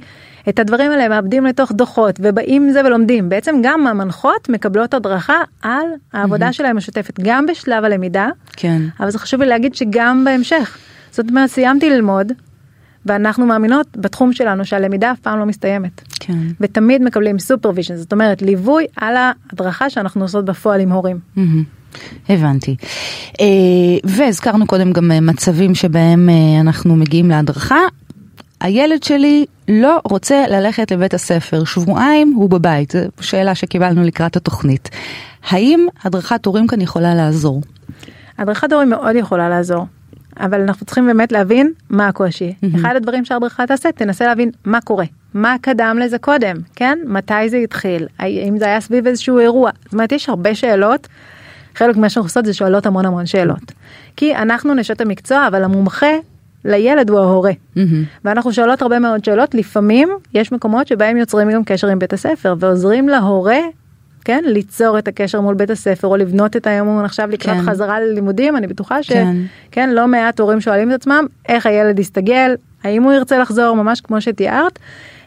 את הדברים האלה מאבדים לתוך דוחות ובאים עם זה ולומדים. בעצם גם המנחות מקבלות הדרכה על העבודה שלהם המשותפת, גם בשלב הלמידה, כן. אבל זה חשוב לי להגיד שגם בהמשך. זאת אומרת, סיימתי ללמוד, ואנחנו מאמינות בתחום שלנו שהלמידה אף פעם לא מסתיימת. כן. ותמיד מקבלים supervision, זאת אומרת ליווי על ההדרכה שאנחנו עושות בפועל עם הורים. מהמם. הבנתי. אה, והזכרנו קודם גם אה, מצבים שבהם אה, אנחנו מגיעים להדרכה. הילד שלי לא רוצה ללכת לבית הספר, שבועיים הוא בבית, זו שאלה שקיבלנו לקראת התוכנית. האם הדרכת הורים כאן יכולה לעזור? הדרכת הורים מאוד יכולה לעזור, אבל אנחנו צריכים באמת להבין מה הקושי. אחד הדברים שההדרכה תעשה, תנסה להבין מה קורה, מה קדם לזה קודם, כן? מתי זה התחיל, האם זה היה סביב איזשהו אירוע. זאת אומרת, יש הרבה שאלות. חלק ממה שאנחנו עושות זה שואלות המון המון שאלות. כי אנחנו נשות המקצוע, אבל המומחה לילד הוא ההורה. מהמם. ואנחנו שואלות הרבה מאוד שאלות, לפעמים יש מקומות שבהם יוצרים גם קשר עם בית הספר ועוזרים להורה, כן, ליצור את הקשר מול בית הספר או לבנות את האמון עכשיו לקראת כן. חזרה ללימודים, אני בטוחה ש... כן. כן, לא מעט הורים שואלים את עצמם איך הילד יסתגל, האם הוא ירצה לחזור, ממש כמו שתיארת,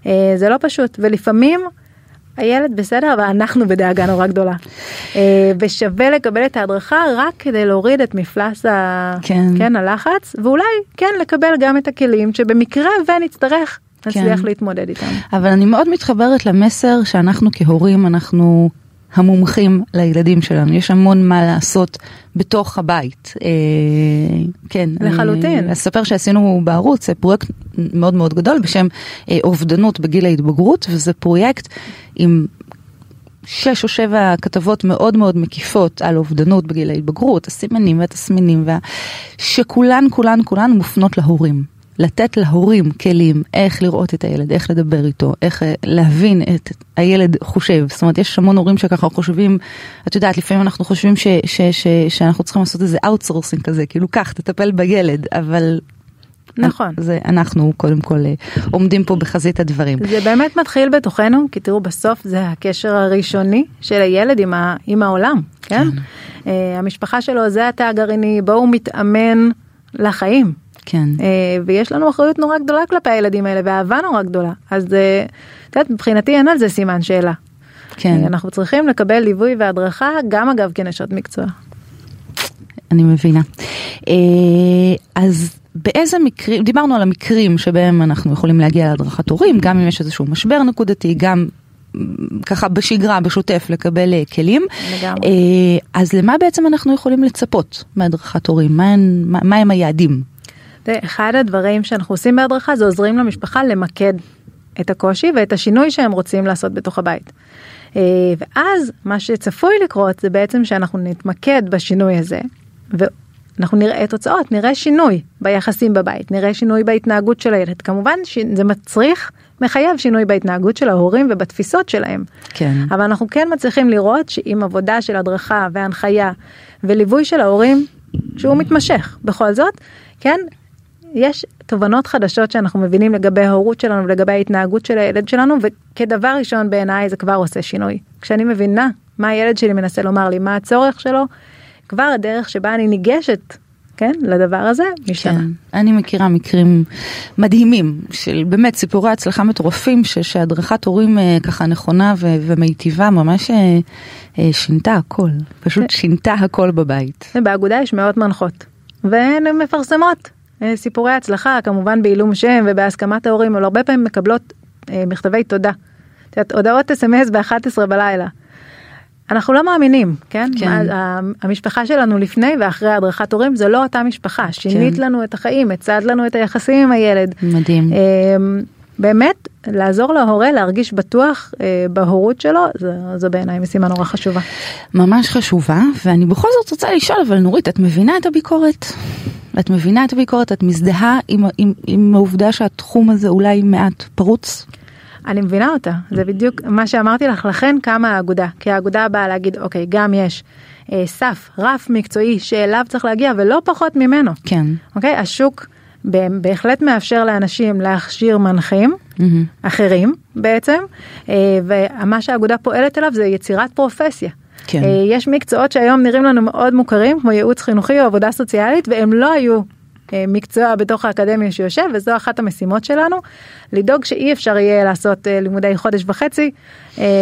אה, זה לא פשוט, ולפעמים הילד בסדר, אבל אנחנו בדאגה נורא גדולה. אה, ושווה לקבל את ההדרכה רק כדי להוריד את מפלס ה... כן. כן, הלחץ, ואולי כן לקבל גם את הכלים שבמקרה ונצטרך, נצליח כן. להתמודד איתם. אבל אני מאוד מתחברת למסר שאנחנו כהורים, אנחנו המומחים לילדים שלנו. יש המון מה לעשות בתוך הבית. אה, כן. לחלוטין. אה, אספר שעשינו בערוץ פרויקט מאוד מאוד גדול בשם אה, אובדנות בגיל ההתבגרות, וזה פרויקט עם שש או שבע כתבות מאוד מאוד מקיפות על אובדנות בגיל ההתבגרות, הסימנים והתסמינים, וה... שכולן כולן כולן מופנות להורים. לתת להורים כלים איך לראות את הילד, איך לדבר איתו, איך אה, להבין את הילד חושב. זאת אומרת, יש המון הורים שככה חושבים, את יודעת, לפעמים אנחנו חושבים ש, ש, ש, שאנחנו צריכים לעשות איזה outsourcing כזה, כאילו קח, תטפל בילד, אבל... נכון. זה אנחנו קודם כל אה, עומדים פה בחזית הדברים. זה באמת מתחיל בתוכנו, כי תראו, בסוף זה הקשר הראשוני של הילד עם, ה, עם העולם, כן? כן. Uh, המשפחה שלו זה התא הגרעיני, בו הוא מתאמן לחיים. כן. Uh, ויש לנו אחריות נורא גדולה כלפי הילדים האלה, ואהבה נורא גדולה. אז uh, את יודעת, מבחינתי אין על זה סימן שאלה. כן. Uh, אנחנו צריכים לקבל ליווי והדרכה, גם אגב כנשות מקצוע. אני מבינה. אה, אז באיזה מקרים, דיברנו על המקרים שבהם אנחנו יכולים להגיע להדרכת הורים, גם אם יש איזשהו משבר נקודתי, גם ככה בשגרה, בשוטף, לקבל אה, כלים. לגמרי. אה, אז למה בעצם אנחנו יכולים לצפות מהדרכת הורים? מה הם, מה, מה הם היעדים? אחד הדברים שאנחנו עושים בהדרכה זה עוזרים למשפחה למקד את הקושי ואת השינוי שהם רוצים לעשות בתוך הבית. אה, ואז מה שצפוי לקרות זה בעצם שאנחנו נתמקד בשינוי הזה ואנחנו נראה תוצאות, נראה שינוי ביחסים בבית, נראה שינוי בהתנהגות של הילד. כמובן שזה מצריך, מחייב שינוי בהתנהגות של ההורים ובתפיסות שלהם. כן. אבל אנחנו כן מצליחים לראות שעם עבודה של הדרכה והנחיה וליווי של ההורים שהוא מתמשך בכל זאת כן יש תובנות חדשות שאנחנו מבינים לגבי ההורות שלנו ולגבי ההתנהגות של הילד שלנו וכדבר ראשון בעיניי זה כבר עושה שינוי כשאני מבינה מה הילד שלי מנסה לומר לי מה הצורך שלו כבר הדרך שבה אני ניגשת כן לדבר הזה משתנה. כן. אני מכירה מקרים מדהימים של באמת סיפורי הצלחה מטורפים ש, שהדרכת הורים אה, ככה נכונה ו, ומיטיבה ממש אה, אה, שינתה הכל, פשוט שינתה הכל בבית. באגודה יש מאות מנחות והן מפרסמות סיפורי הצלחה כמובן בעילום שם ובהסכמת ההורים אבל הרבה פעמים מקבלות אה, מכתבי תודה. את יודעת, הודעות אס.אם.אס ב-11 בלילה. אנחנו לא מאמינים, כן? כן. מה- המשפחה שלנו לפני ואחרי הדרכת הורים זה לא אותה משפחה. שינית כן. לנו את החיים, הצעת לנו את היחסים עם הילד. מדהים. אמ, באמת, לעזור להורה להרגיש בטוח אה, בהורות שלו, זו, זו בעיניי משימה נורא חשובה. ממש חשובה, ואני בכל זאת רוצה לשאול, אבל נורית, את מבינה את הביקורת? את מבינה את הביקורת? את מזדהה עם, עם, עם העובדה שהתחום הזה אולי מעט פרוץ? אני מבינה אותה, זה בדיוק מה שאמרתי לך, לכן קמה האגודה, כי האגודה באה להגיד, אוקיי, גם יש אה, סף, רף מקצועי שאליו צריך להגיע ולא פחות ממנו, כן. אוקיי? השוק בהחלט מאפשר לאנשים להכשיר מנחים מהמם. אחרים בעצם, אה, ומה שהאגודה פועלת אליו זה יצירת פרופסיה. כן. אה, יש מקצועות שהיום נראים לנו מאוד מוכרים, כמו ייעוץ חינוכי או עבודה סוציאלית, והם לא היו אה, מקצוע בתוך האקדמיה שיושב, וזו אחת המשימות שלנו, לדאוג שאי אפשר יהיה לעשות לימודי חודש וחצי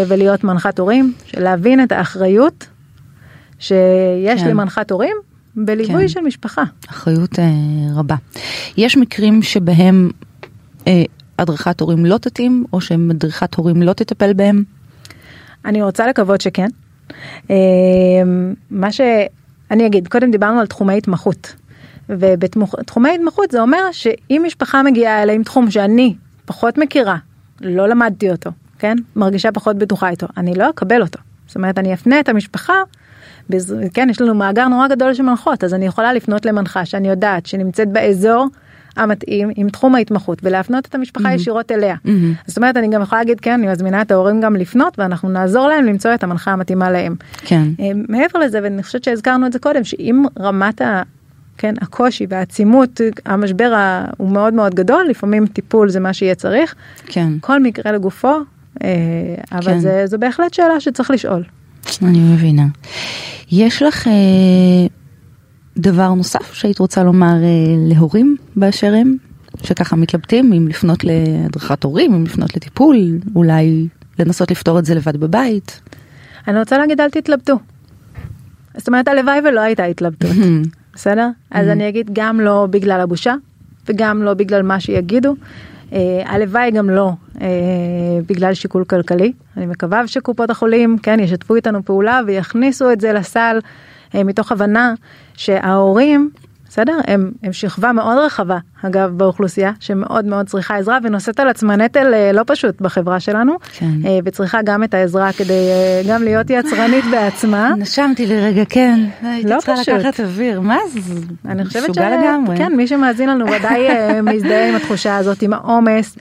ולהיות מנחת הורים, להבין את האחריות שיש כן. למנחת הורים בליווי כן. של משפחה. אחריות אה, רבה. יש מקרים שבהם אה, הדרכת הורים לא תתאים, או שמדריכת הורים לא תטפל בהם? אני רוצה לקוות שכן. אה, מה שאני אגיד, קודם דיברנו על תחומי התמחות. ובתחומי התמחות זה אומר שאם משפחה מגיעה אליי עם תחום שאני פחות מכירה, לא למדתי אותו, כן? מרגישה פחות בטוחה איתו, אני לא אקבל אותו. זאת אומרת, אני אפנה את המשפחה. כן, יש לנו מאגר נורא גדול של מנחות, אז אני יכולה לפנות למנחה שאני יודעת שנמצאת באזור המתאים עם תחום ההתמחות ולהפנות את המשפחה ישירות אליה. מהמם. זאת אומרת, אני גם יכולה להגיד, כן, אני מזמינה את ההורים גם לפנות ואנחנו נעזור להם למצוא את המנחה המתאימה להם. כן. אה, מעבר לזה, ואני חושבת שהזכרנו את זה קודם, שאם רמת ה... כן, הקושי והעצימות, המשבר ה- הוא מאוד מאוד גדול, לפעמים טיפול זה מה שיהיה צריך, כן. כל מקרה לגופו, אה, אבל כן. זה, זו בהחלט שאלה שצריך לשאול. אני מבינה. יש לך אה, דבר נוסף שהיית רוצה לומר אה, להורים באשר הם? שככה מתלבטים אם לפנות להדרכת הורים, אם לפנות לטיפול, אולי לנסות לפתור את זה לבד בבית. אני רוצה להגיד, אל תתלבטו. זאת אומרת, הלוואי ולא הייתה התלבטות, בסדר? אז אני אגיד גם לא בגלל הבושה, וגם לא בגלל מה שיגידו. אה, הלוואי גם לא אה, בגלל שיקול כלכלי. אני מקווה שקופות החולים, כן, ישתפו איתנו פעולה ויכניסו את זה לסל אה, מתוך הבנה שההורים, בסדר? הם, הם שכבה מאוד רחבה, אגב, באוכלוסייה, שמאוד מאוד צריכה עזרה ונושאת על עצמה נטל אה, לא פשוט בחברה שלנו, כן. אה, וצריכה גם את העזרה כדי אה, גם להיות יצרנית בעצמה. נשמתי לרגע, כן. הייתי לא צריכה פשוט. לקחת אוויר, מה זה? אני חושבת משוגע לגמרי. כן, מי שמאזין לנו ודאי מזדהה עם התחושה הזאת, עם העומס.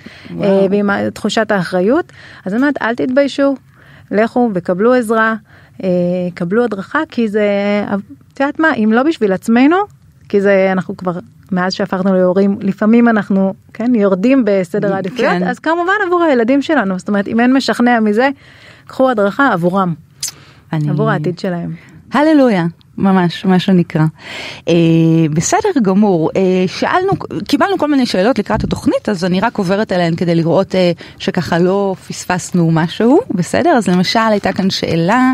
ועם תחושת האחריות. אז אני אומרת, אל תתביישו, לכו וקבלו עזרה, קבלו הדרכה, כי זה, את יודעת מה, אם לא בשביל עצמנו, כי זה, אנחנו כבר, מאז שהפכנו להורים, לפעמים אנחנו, כן, יורדים בסדר העדיפויות, כן. אז כמובן עבור הילדים שלנו, זאת אומרת, אם אין משכנע מזה, קחו הדרכה עבורם, אני- עבור העתיד שלהם. הללויה, ממש, מה שנקרא. אה, בסדר גמור, אה, שאלנו, קיבלנו כל מיני שאלות לקראת התוכנית, אז אני רק עוברת עליהן כדי לראות אה, שככה לא פספסנו משהו, בסדר? אז למשל הייתה כאן שאלה,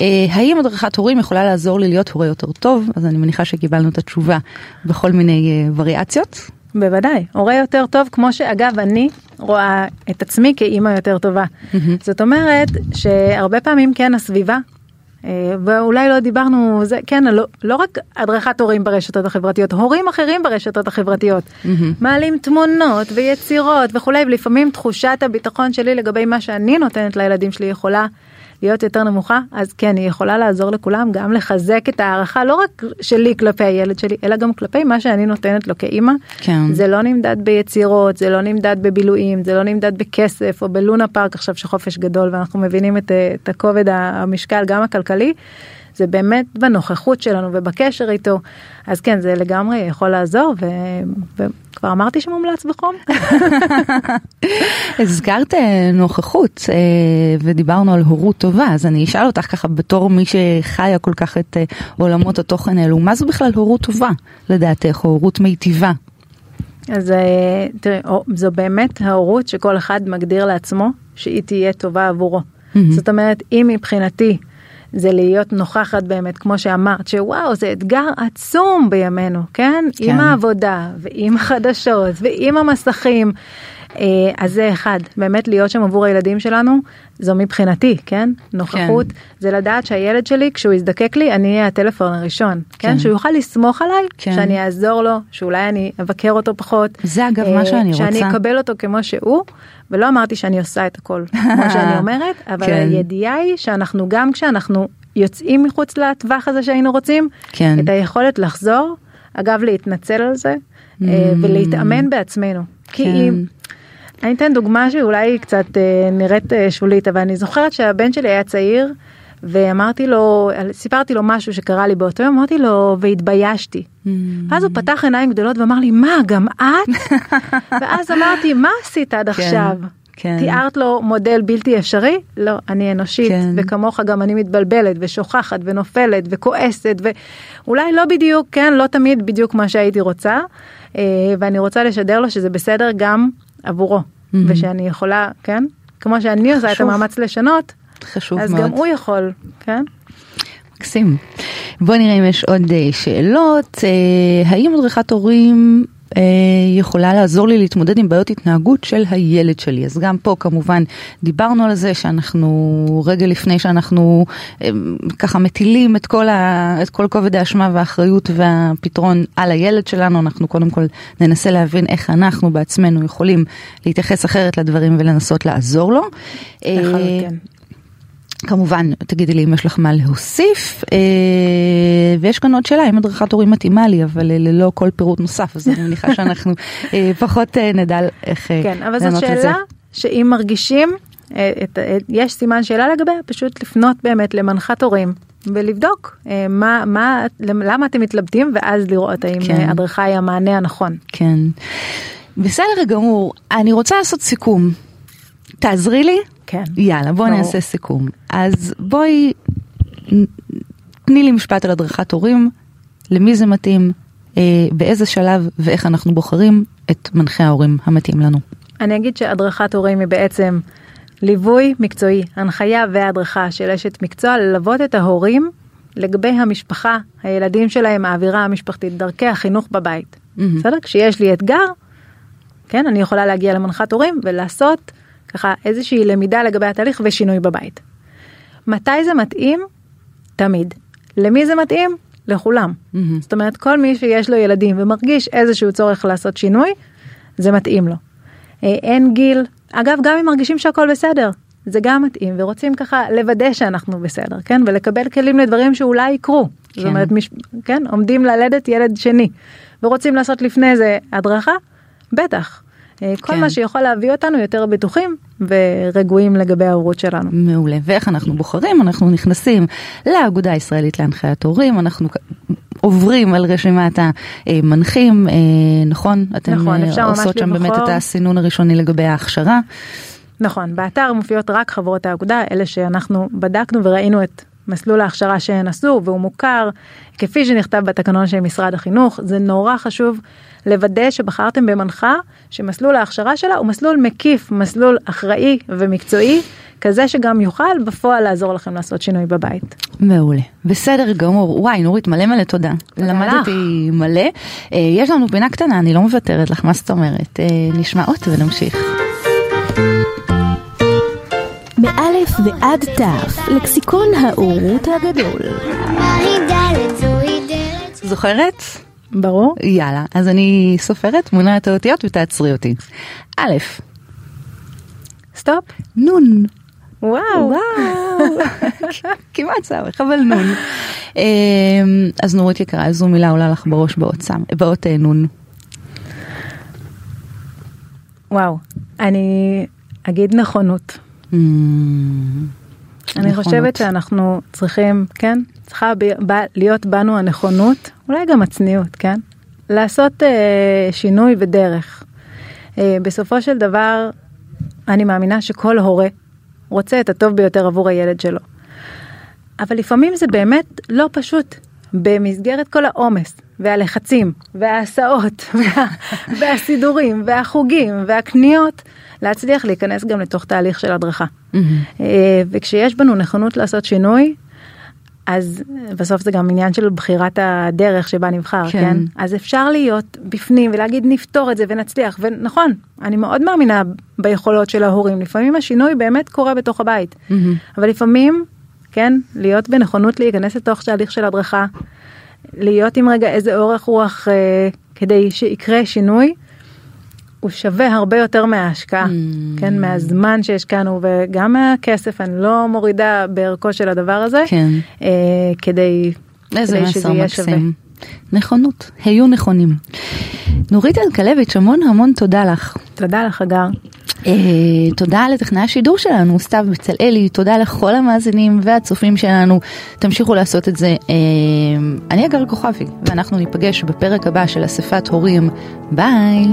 אה, האם הדרכת הורים יכולה לעזור לי להיות הורה יותר טוב? אז אני מניחה שקיבלנו את התשובה בכל מיני אה, וריאציות. בוודאי, הורה יותר טוב, כמו שאגב אני רואה את עצמי כאימא יותר טובה. זאת אומרת שהרבה פעמים כן הסביבה, ואולי לא דיברנו, זה כן, לא, לא רק הדרכת הורים ברשתות החברתיות, הורים אחרים ברשתות החברתיות, מעלים תמונות ויצירות וכולי, ולפעמים תחושת הביטחון שלי לגבי מה שאני נותנת לילדים שלי יכולה להיות יותר נמוכה, אז כן, היא יכולה לעזור לכולם גם לחזק את הערכה, לא רק שלי כלפי הילד שלי, אלא גם כלפי מה שאני נותנת לו כאימא. כן. זה לא נמדד ביצירות, זה לא נמדד בבילויים, זה לא נמדד בכסף או בלונה פארק עכשיו שחופש גדול ואנחנו מבינים את, אה, את הכובד המשקל גם הכלכלי. זה באמת בנוכחות שלנו ובקשר איתו אז כן זה לגמרי יכול לעזור ו... וכבר אמרתי שמומלץ בחום הזכרת אה, נוכחות אה, ודיברנו על הורות טובה, אז אני אשאל אותך ככה בתור מי שחיה כל כך את אה, עולמות התוכן האלו, מה זו בכלל הורות טובה לדעתך, או הורות מיטיבה? אז תראי זו באמת ההורות שכל אחד מגדיר לעצמו שהיא תהיה טובה עבורו. מהמם. זאת אומרת אם מבחינתי זה להיות נוכחת באמת כמו שאמרת שוואו זה אתגר עצום בימינו כן, כן. עם העבודה ועם החדשות ועם המסכים אז זה אחד, באמת להיות שם עבור הילדים שלנו, זו מבחינתי, כן? נוכחות, כן. זה לדעת שהילד שלי, כשהוא יזדקק לי, אני אהיה הטלפון הראשון, כן? כן? שהוא יוכל לסמוך עליי, כן. שאני אעזור לו, שאולי אני אבקר אותו פחות. זה אגב מה שאני רוצה. שאני אקבל אותו כמו שהוא, ולא אמרתי שאני עושה את הכל, כמו שאני אומרת, אבל כן. הידיעה היא שאנחנו גם כשאנחנו יוצאים מחוץ לטווח הזה שהיינו רוצים, כן. את היכולת לחזור, אגב להתנצל על זה, mm. ולהתאמן בעצמנו. כי כן. אם... אני אתן דוגמה שאולי קצת אה, נראית אה, שולית, אבל אני זוכרת שהבן שלי היה צעיר, ואמרתי לו, סיפרתי לו משהו שקרה לי באותו יום, אמרתי לו, והתביישתי. Mm. ואז הוא פתח עיניים גדולות ואמר לי, מה, גם את? ואז אמרתי, מה עשית עד כן. עכשיו? כן. תיארת לו מודל בלתי אפשרי? לא, אני אנושית, כן. וכמוך גם אני מתבלבלת ושוכחת ונופלת וכועסת, ואולי לא בדיוק, כן, לא תמיד בדיוק מה שהייתי רוצה, אה, ואני רוצה לשדר לו שזה בסדר גם עבורו, mm-hmm. ושאני יכולה, כן, כמו שאני עושה את המאמץ לשנות, חשוב אז מאוד. גם הוא יכול, כן? מקסים. בוא נראה אם יש עוד אה, שאלות. אה, האם מדריכת הורים אה, יכולה לעזור לי להתמודד עם בעיות התנהגות של הילד שלי. אז גם פה כמובן דיברנו על זה שאנחנו רגע לפני שאנחנו אה, ככה מטילים את כל, ה, את כל כובד האשמה והאחריות והפתרון על הילד שלנו, אנחנו קודם כל ננסה להבין איך אנחנו בעצמנו יכולים להתייחס אחרת לדברים ולנסות לעזור לו. לחלוטין. כמובן, תגידי לי אם יש לך מה להוסיף, אה, ויש כאן עוד שאלה, אם הדרכת הורים מתאימה לי, אבל אה, ללא כל פירוט נוסף, אז אני מניחה שאנחנו אה, פחות נדע איך לענות לזה. כן, אבל זאת שאלה שאם מרגישים, יש סימן שאלה לגביה, פשוט לפנות באמת למנחת הורים. ולבדוק מה, מה, למה אתם מתלבטים ואז לראות האם כן. הדרכה היא המענה הנכון. כן. בסדר גמור, אני רוצה לעשות סיכום. תעזרי לי כן. יאללה, בואי נעשה סיכום. אז בואי, תני לי משפט על הדרכת הורים, למי זה מתאים, אה, באיזה שלב ואיך אנחנו בוחרים את מנחה ההורים המתאים לנו. אני אגיד שהדרכת הורים היא בעצם ליווי מקצועי, הנחיה והדרכה של אשת מקצוע, ללוות את ההורים לגבי המשפחה, הילדים שלהם, האווירה המשפחתית, דרכי החינוך בבית. Mm-hmm. בסדר? כשיש לי אתגר, כן, אני יכולה להגיע למנחת הורים ולעשות ככה איזושהי למידה לגבי התהליך ושינוי בבית. מתי זה מתאים? תמיד. למי זה מתאים? לכולם. Mm-hmm. זאת אומרת כל מי שיש לו ילדים ומרגיש איזשהו צורך לעשות שינוי, זה מתאים לו. אה, אין גיל, אגב גם אם מרגישים שהכל בסדר, זה גם מתאים ורוצים ככה לוודא שאנחנו בסדר, כן? ולקבל כלים לדברים שאולי יקרו. כן. זאת אומרת, מש... כן, עומדים ללדת ילד שני ורוצים לעשות לפני זה הדרכה, בטח. אה, כל כן. מה שיכול להביא אותנו יותר בטוחים ורגועים לגבי ההורות שלנו. מעולה. ואיך אנחנו בוחרים? אנחנו נכנסים לאגודה הישראלית להנחיית הורים, אנחנו עוברים על רשימת המנחים, אה, נכון? אתם נכון, אה, עושות שם לבחור. באמת את הסינון הראשוני לגבי ההכשרה. נכון, באתר מופיעות רק חברות האגודה, אלה שאנחנו בדקנו וראינו את מסלול ההכשרה שהן עשו והוא מוכר כפי שנכתב בתקנון של משרד החינוך זה נורא חשוב לוודא שבחרתם במנחה שמסלול ההכשרה שלה הוא מסלול מקיף מסלול אחראי ומקצועי כזה שגם יוכל בפועל לעזור לכם לעשות שינוי בבית. מעולה בסדר גמור וואי נורית מלא מלא תודה, תודה למדתי לך. מלא אה, יש לנו פינה קטנה אני לא מוותרת לך מה זאת אומרת אה, נשמע עוד ונמשיך. מאלף ועד תף, לקסיקון האורות הגדול. זוכרת? ברור. יאללה, אז אני סופרת, מונה את האותיות ותעצרי אותי. א', סטופ, נון. וואו. וואו. כמעט סמך, אבל נון. אמ, אז נורית יקרה, איזו מילה עולה לך בראש באות אה, נון? וואו, אני אגיד נכונות. Mm, אני חושבת שאנחנו צריכים, כן, צריכה להיות בנו הנכונות, אולי גם הצניעות, כן? לעשות אה, שינוי ודרך. אה, בסופו של דבר, אני מאמינה שכל הורה רוצה את הטוב ביותר עבור הילד שלו. אבל לפעמים זה באמת לא פשוט. במסגרת כל העומס והלחצים וההסעות וה, והסידורים והחוגים והקניות להצליח להיכנס גם לתוך תהליך של הדרכה. Mm-hmm. וכשיש בנו נכונות לעשות שינוי, אז בסוף זה גם עניין של בחירת הדרך שבה נבחר, כן. כן? אז אפשר להיות בפנים ולהגיד נפתור את זה ונצליח, ונכון, אני מאוד מאמינה ביכולות של ההורים, לפעמים השינוי באמת קורה בתוך הבית, מהמם. אבל לפעמים, כן, להיות בנכונות להיכנס לתוך תהליך של הדרכה, להיות עם רגע איזה אורך רוח אה, כדי שיקרה שינוי, הוא שווה הרבה יותר מההשקעה, Mm. כן, מהזמן שהשקענו וגם מהכסף, אני לא מורידה בערכו של הדבר הזה, כן. אה, כדי, איזה כדי שזה יהיה שווה. מקסים. נכונות, היו נכונים. נורית אלקלביץ', המון המון תודה לך. תודה לך הגר. אה, תודה לטכנאי השידור שלנו, סתיו בצלאלי, תודה לכל המאזינים והצופים שלנו, תמשיכו לעשות את זה. אה, אני אגר כוכבי, ואנחנו ניפגש בפרק הבא של אספת הורים. ביי.